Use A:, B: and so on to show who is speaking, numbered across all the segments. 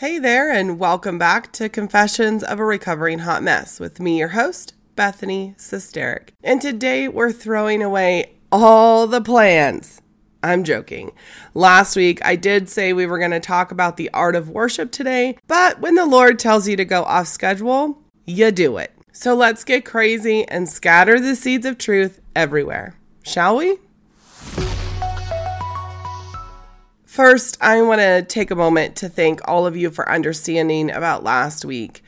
A: Hey there, and welcome back to Confessions of a Recovering Hot Mess with me, your host, Bethany Sesteric. And today we're throwing away all the plans. I'm joking. Last week I did say we were going to talk about the art of worship today, but when the Lord tells you to go off schedule, you do it. So let's get crazy and scatter the seeds of truth everywhere, shall we? First, I want to take a moment to thank all of you for understanding about last week.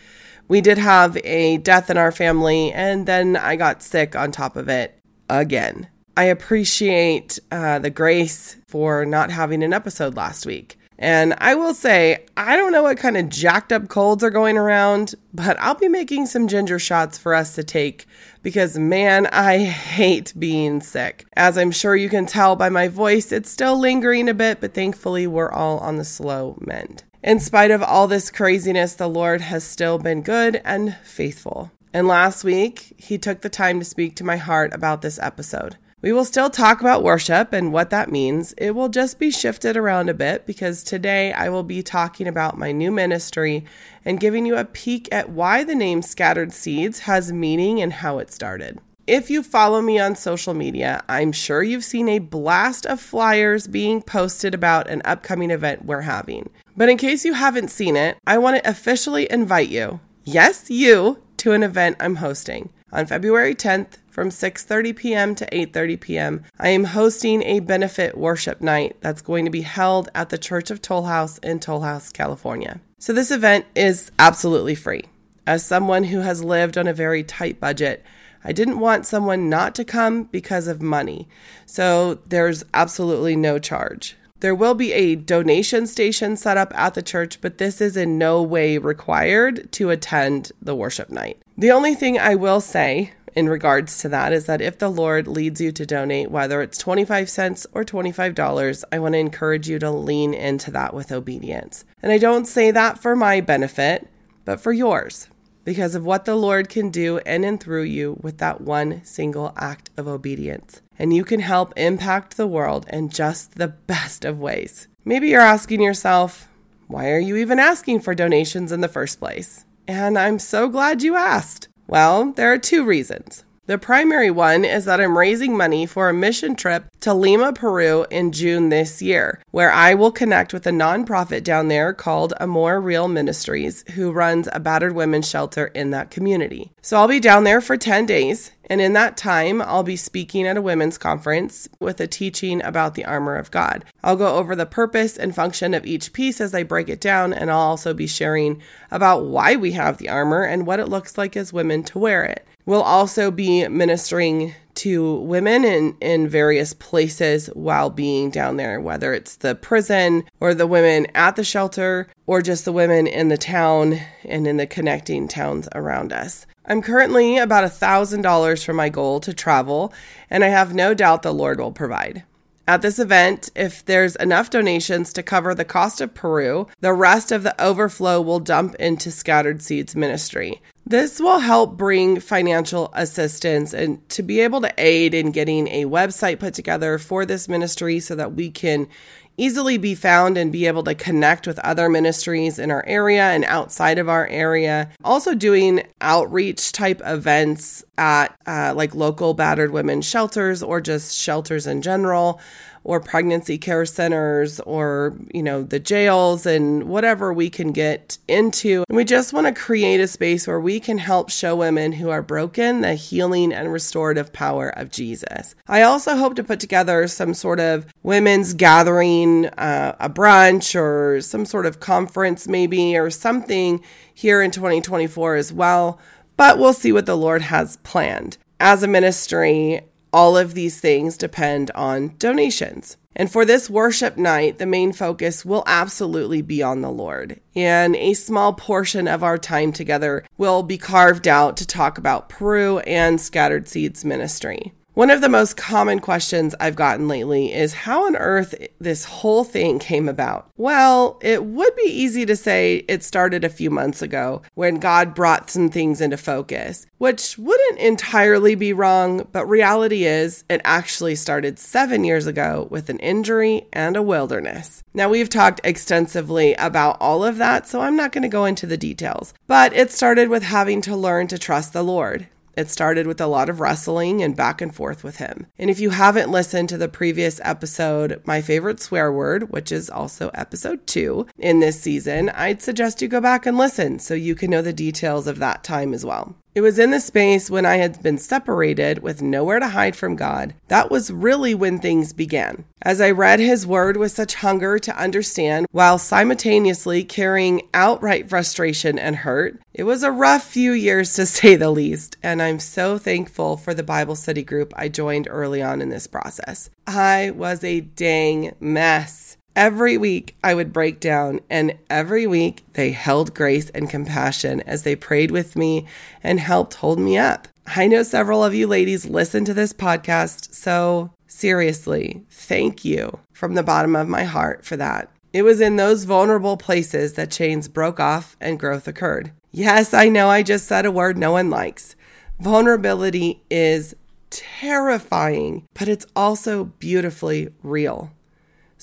A: We did have a death in our family, and then I got sick on top of it again. I appreciate uh, the grace for not having an episode last week. And I will say, I don't know what kind of jacked up colds are going around, but I'll be making some ginger shots for us to take because man, I hate being sick. As I'm sure you can tell by my voice, it's still lingering a bit, but thankfully we're all on the slow mend. In spite of all this craziness, the Lord has still been good and faithful. And last week, He took the time to speak to my heart about this episode. We will still talk about worship and what that means. It will just be shifted around a bit because today I will be talking about my new ministry and giving you a peek at why the name Scattered Seeds has meaning and how it started. If you follow me on social media, I'm sure you've seen a blast of flyers being posted about an upcoming event we're having. But in case you haven't seen it, I want to officially invite you, yes, you, to an event I'm hosting on February 10th from 6:30 p.m. to 8:30 p.m. I am hosting a benefit worship night that's going to be held at the Church of Tollhouse in Tollhouse, California. So this event is absolutely free. As someone who has lived on a very tight budget, I didn't want someone not to come because of money. So there's absolutely no charge. There will be a donation station set up at the church, but this is in no way required to attend the worship night. The only thing I will say in regards to that is that if the Lord leads you to donate, whether it's 25 cents or $25, I want to encourage you to lean into that with obedience. And I don't say that for my benefit, but for yours, because of what the Lord can do in and through you with that one single act of obedience. And you can help impact the world in just the best of ways. Maybe you're asking yourself, why are you even asking for donations in the first place? And I'm so glad you asked. Well, there are two reasons. The primary one is that I'm raising money for a mission trip to Lima, Peru in June this year, where I will connect with a nonprofit down there called Amor Real Ministries, who runs a battered women's shelter in that community. So I'll be down there for 10 days, and in that time, I'll be speaking at a women's conference with a teaching about the armor of God. I'll go over the purpose and function of each piece as I break it down, and I'll also be sharing about why we have the armor and what it looks like as women to wear it. We'll also be ministering to women in, in various places while being down there, whether it's the prison or the women at the shelter or just the women in the town and in the connecting towns around us. I'm currently about a $1,000 from my goal to travel, and I have no doubt the Lord will provide. At this event, if there's enough donations to cover the cost of Peru, the rest of the overflow will dump into Scattered Seeds Ministry. This will help bring financial assistance and to be able to aid in getting a website put together for this ministry so that we can easily be found and be able to connect with other ministries in our area and outside of our area. Also, doing outreach type events at uh, like local battered women's shelters or just shelters in general or pregnancy care centers or, you know, the jails and whatever we can get into. And we just want to create a space where we can help show women who are broken the healing and restorative power of Jesus. I also hope to put together some sort of women's gathering, uh, a brunch or some sort of conference maybe or something here in 2024 as well. But we'll see what the Lord has planned. As a ministry, all of these things depend on donations. And for this worship night, the main focus will absolutely be on the Lord. And a small portion of our time together will be carved out to talk about Peru and Scattered Seeds ministry. One of the most common questions I've gotten lately is how on earth this whole thing came about. Well, it would be easy to say it started a few months ago when God brought some things into focus, which wouldn't entirely be wrong, but reality is it actually started seven years ago with an injury and a wilderness. Now, we've talked extensively about all of that, so I'm not going to go into the details, but it started with having to learn to trust the Lord. It started with a lot of wrestling and back and forth with him. And if you haven't listened to the previous episode, My Favorite Swear Word, which is also episode two in this season, I'd suggest you go back and listen so you can know the details of that time as well. It was in the space when I had been separated with nowhere to hide from God. That was really when things began. As I read His Word with such hunger to understand while simultaneously carrying outright frustration and hurt, it was a rough few years to say the least. And I'm so thankful for the Bible study group I joined early on in this process. I was a dang mess. Every week I would break down, and every week they held grace and compassion as they prayed with me and helped hold me up. I know several of you ladies listen to this podcast, so seriously, thank you from the bottom of my heart for that. It was in those vulnerable places that chains broke off and growth occurred. Yes, I know I just said a word no one likes. Vulnerability is terrifying, but it's also beautifully real.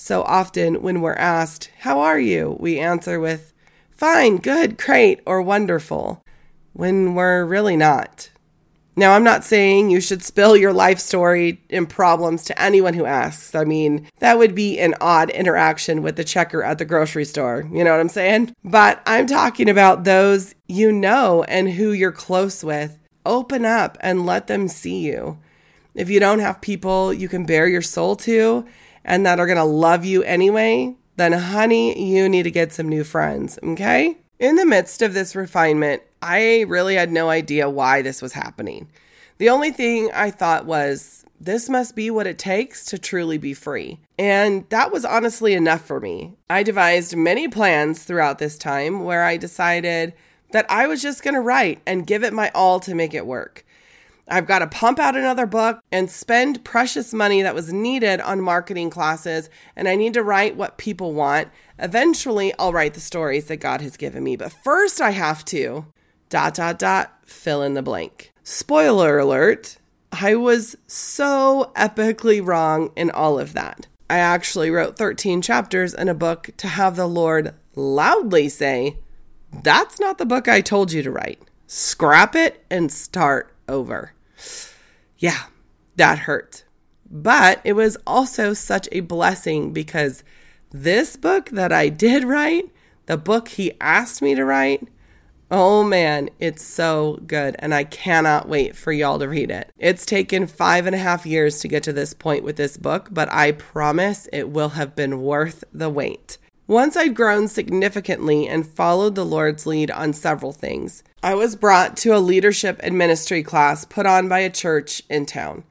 A: So often, when we're asked, How are you? we answer with, Fine, good, great, or wonderful, when we're really not. Now, I'm not saying you should spill your life story and problems to anyone who asks. I mean, that would be an odd interaction with the checker at the grocery store. You know what I'm saying? But I'm talking about those you know and who you're close with. Open up and let them see you. If you don't have people you can bare your soul to, and that are going to love you anyway, then honey, you need to get some new friends, okay? In the midst of this refinement, I really had no idea why this was happening. The only thing I thought was, this must be what it takes to truly be free. And that was honestly enough for me. I devised many plans throughout this time where I decided that I was just going to write and give it my all to make it work. I've got to pump out another book and spend precious money that was needed on marketing classes, and I need to write what people want. Eventually, I'll write the stories that God has given me, but first I have to dot dot dot fill in the blank. Spoiler alert, I was so epically wrong in all of that. I actually wrote 13 chapters in a book to have the Lord loudly say, That's not the book I told you to write. Scrap it and start over. Yeah, that hurt. But it was also such a blessing because this book that I did write, the book he asked me to write, oh man, it's so good. And I cannot wait for y'all to read it. It's taken five and a half years to get to this point with this book, but I promise it will have been worth the wait. Once I'd grown significantly and followed the Lord's lead on several things, I was brought to a leadership and ministry class put on by a church in town.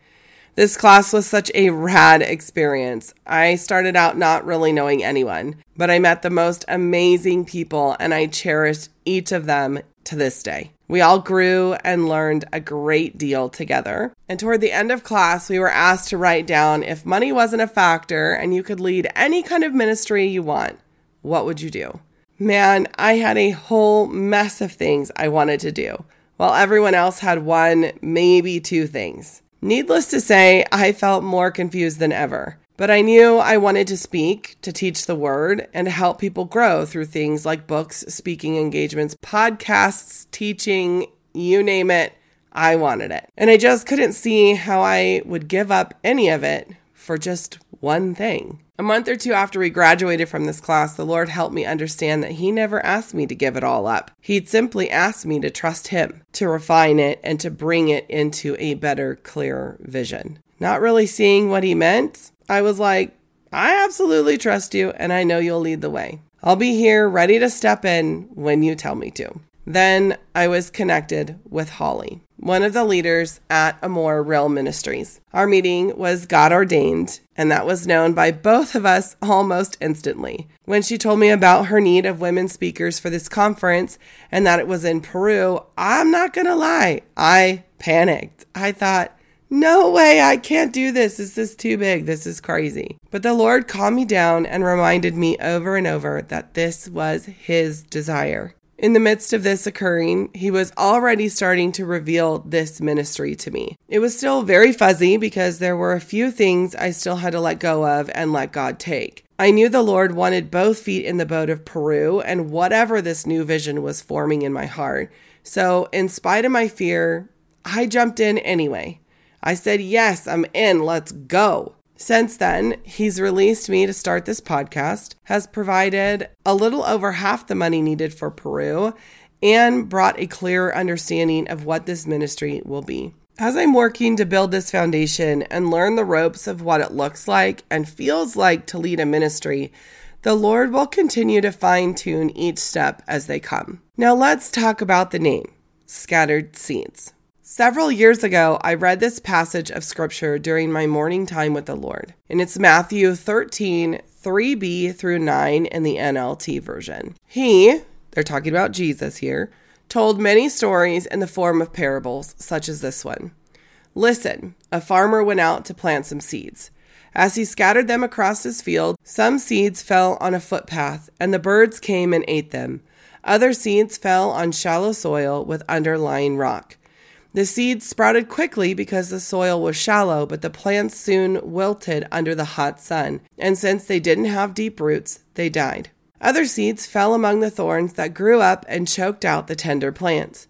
A: This class was such a rad experience. I started out not really knowing anyone, but I met the most amazing people and I cherished each of them to this day. We all grew and learned a great deal together. And toward the end of class, we were asked to write down if money wasn't a factor and you could lead any kind of ministry you want what would you do? Man, I had a whole mess of things I wanted to do, while everyone else had one, maybe two things. Needless to say, I felt more confused than ever. But I knew I wanted to speak, to teach the word, and help people grow through things like books, speaking engagements, podcasts, teaching, you name it. I wanted it. And I just couldn't see how I would give up any of it for just one thing. A month or two after we graduated from this class, the Lord helped me understand that He never asked me to give it all up. He'd simply asked me to trust Him, to refine it, and to bring it into a better, clearer vision. Not really seeing what He meant, I was like, I absolutely trust you, and I know you'll lead the way. I'll be here ready to step in when you tell me to. Then I was connected with Holly, one of the leaders at Amor Real Ministries. Our meeting was God ordained, and that was known by both of us almost instantly. When she told me about her need of women speakers for this conference and that it was in Peru, I'm not gonna lie, I panicked. I thought, No way, I can't do this. This is too big. This is crazy. But the Lord calmed me down and reminded me over and over that this was His desire. In the midst of this occurring, he was already starting to reveal this ministry to me. It was still very fuzzy because there were a few things I still had to let go of and let God take. I knew the Lord wanted both feet in the boat of Peru and whatever this new vision was forming in my heart. So, in spite of my fear, I jumped in anyway. I said, Yes, I'm in, let's go. Since then, he's released me to start this podcast, has provided a little over half the money needed for Peru, and brought a clearer understanding of what this ministry will be. As I'm working to build this foundation and learn the ropes of what it looks like and feels like to lead a ministry, the Lord will continue to fine tune each step as they come. Now, let's talk about the name Scattered Seeds. Several years ago, I read this passage of scripture during my morning time with the Lord, and it's Matthew 13, 3b through 9 in the NLT version. He, they're talking about Jesus here, told many stories in the form of parables, such as this one. Listen, a farmer went out to plant some seeds. As he scattered them across his field, some seeds fell on a footpath, and the birds came and ate them. Other seeds fell on shallow soil with underlying rock. The seeds sprouted quickly because the soil was shallow, but the plants soon wilted under the hot sun, and since they didn't have deep roots, they died. Other seeds fell among the thorns that grew up and choked out the tender plants.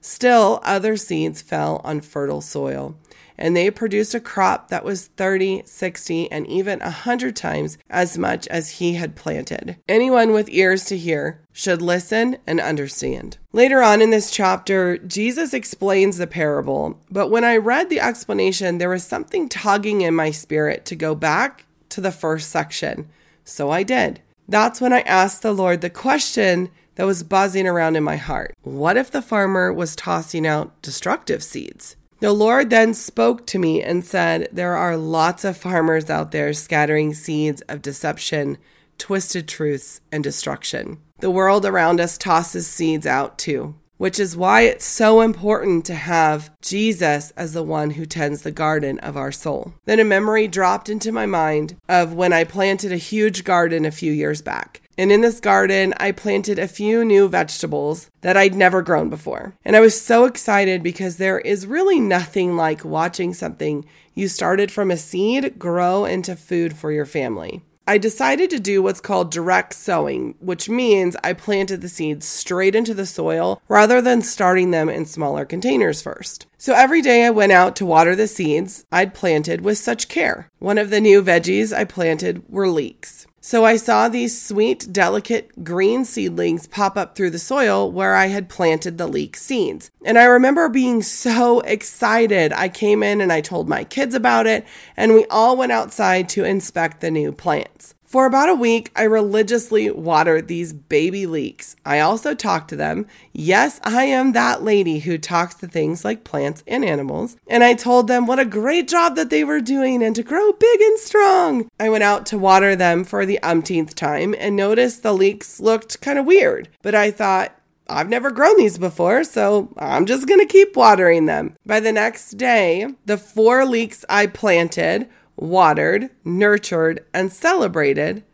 A: Still, other seeds fell on fertile soil and they produced a crop that was 30, 60, and even 100 times as much as he had planted. Anyone with ears to hear should listen and understand. Later on in this chapter, Jesus explains the parable, but when I read the explanation, there was something tugging in my spirit to go back to the first section. So I did. That's when I asked the Lord the question that was buzzing around in my heart What if the farmer was tossing out destructive seeds? The Lord then spoke to me and said, There are lots of farmers out there scattering seeds of deception, twisted truths, and destruction. The world around us tosses seeds out too, which is why it's so important to have Jesus as the one who tends the garden of our soul. Then a memory dropped into my mind of when I planted a huge garden a few years back. And in this garden, I planted a few new vegetables that I'd never grown before. And I was so excited because there is really nothing like watching something you started from a seed grow into food for your family. I decided to do what's called direct sowing, which means I planted the seeds straight into the soil rather than starting them in smaller containers first. So every day I went out to water the seeds I'd planted with such care. One of the new veggies I planted were leeks. So I saw these sweet, delicate green seedlings pop up through the soil where I had planted the leek seeds. And I remember being so excited. I came in and I told my kids about it, and we all went outside to inspect the new plants. For about a week, I religiously watered these baby leeks. I also talked to them. Yes, I am that lady who talks to things like plants and animals. And I told them what a great job that they were doing and to grow big and strong. I went out to water them for the umpteenth time and noticed the leeks looked kind of weird. But I thought, I've never grown these before, so I'm just gonna keep watering them. By the next day, the four leeks I planted watered, nurtured, and celebrated,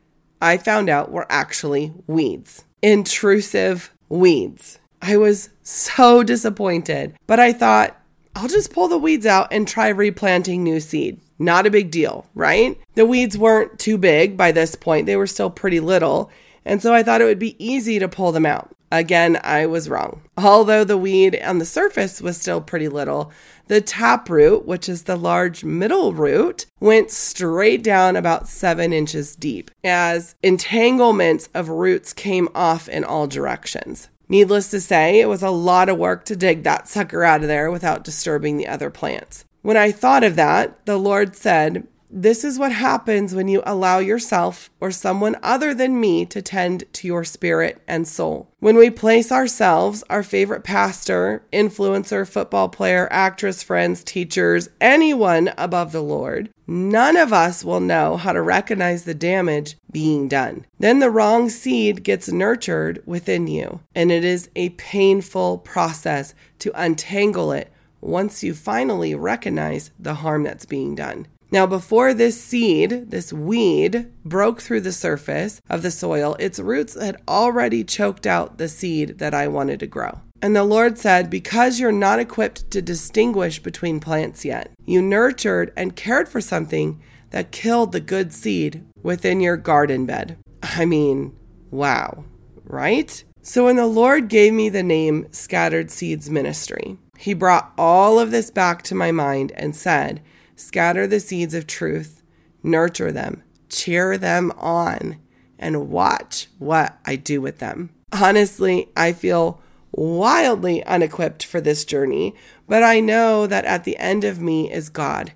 A: I found out were actually weeds. Intrusive weeds. I was so disappointed, but I thought, I'll just pull the weeds out and try replanting new seed. Not a big deal, right? The weeds weren't too big by this point, they were still pretty little, and so I thought it would be easy to pull them out. Again, I was wrong. Although the weed on the surface was still pretty little, the tap root, which is the large middle root, went straight down about seven inches deep as entanglements of roots came off in all directions. Needless to say, it was a lot of work to dig that sucker out of there without disturbing the other plants. When I thought of that, the Lord said, this is what happens when you allow yourself or someone other than me to tend to your spirit and soul. When we place ourselves, our favorite pastor, influencer, football player, actress, friends, teachers, anyone above the Lord, none of us will know how to recognize the damage being done. Then the wrong seed gets nurtured within you, and it is a painful process to untangle it once you finally recognize the harm that's being done. Now, before this seed, this weed, broke through the surface of the soil, its roots had already choked out the seed that I wanted to grow. And the Lord said, Because you're not equipped to distinguish between plants yet, you nurtured and cared for something that killed the good seed within your garden bed. I mean, wow, right? So when the Lord gave me the name Scattered Seeds Ministry, He brought all of this back to my mind and said, Scatter the seeds of truth, nurture them, cheer them on, and watch what I do with them. Honestly, I feel wildly unequipped for this journey, but I know that at the end of me is God.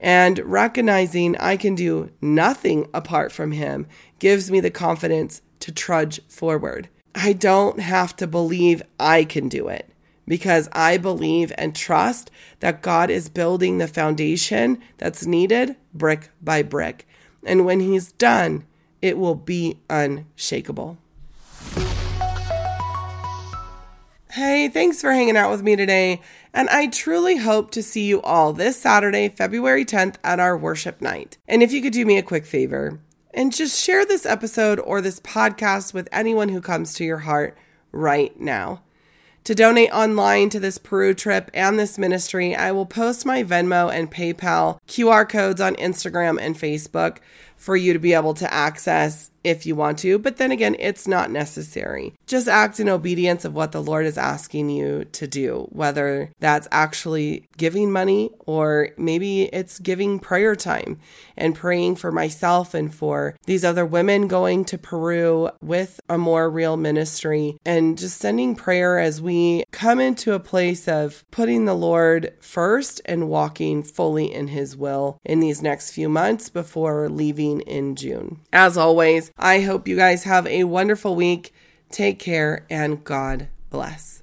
A: And recognizing I can do nothing apart from Him gives me the confidence to trudge forward. I don't have to believe I can do it because I believe and trust that God is building the foundation that's needed brick by brick. And when He's done, it will be unshakable. Hey, thanks for hanging out with me today. And I truly hope to see you all this Saturday, February 10th, at our worship night. And if you could do me a quick favor and just share this episode or this podcast with anyone who comes to your heart right now. To donate online to this Peru trip and this ministry, I will post my Venmo and PayPal QR codes on Instagram and Facebook for you to be able to access if you want to, but then again, it's not necessary. Just act in obedience of what the Lord is asking you to do, whether that's actually giving money or maybe it's giving prayer time and praying for myself and for these other women going to Peru with Amor Real ministry and just sending prayer as we come into a place of putting the Lord first and walking fully in His will in these next few months before leaving in June. As always, I hope you guys have a wonderful week. Take care and God bless.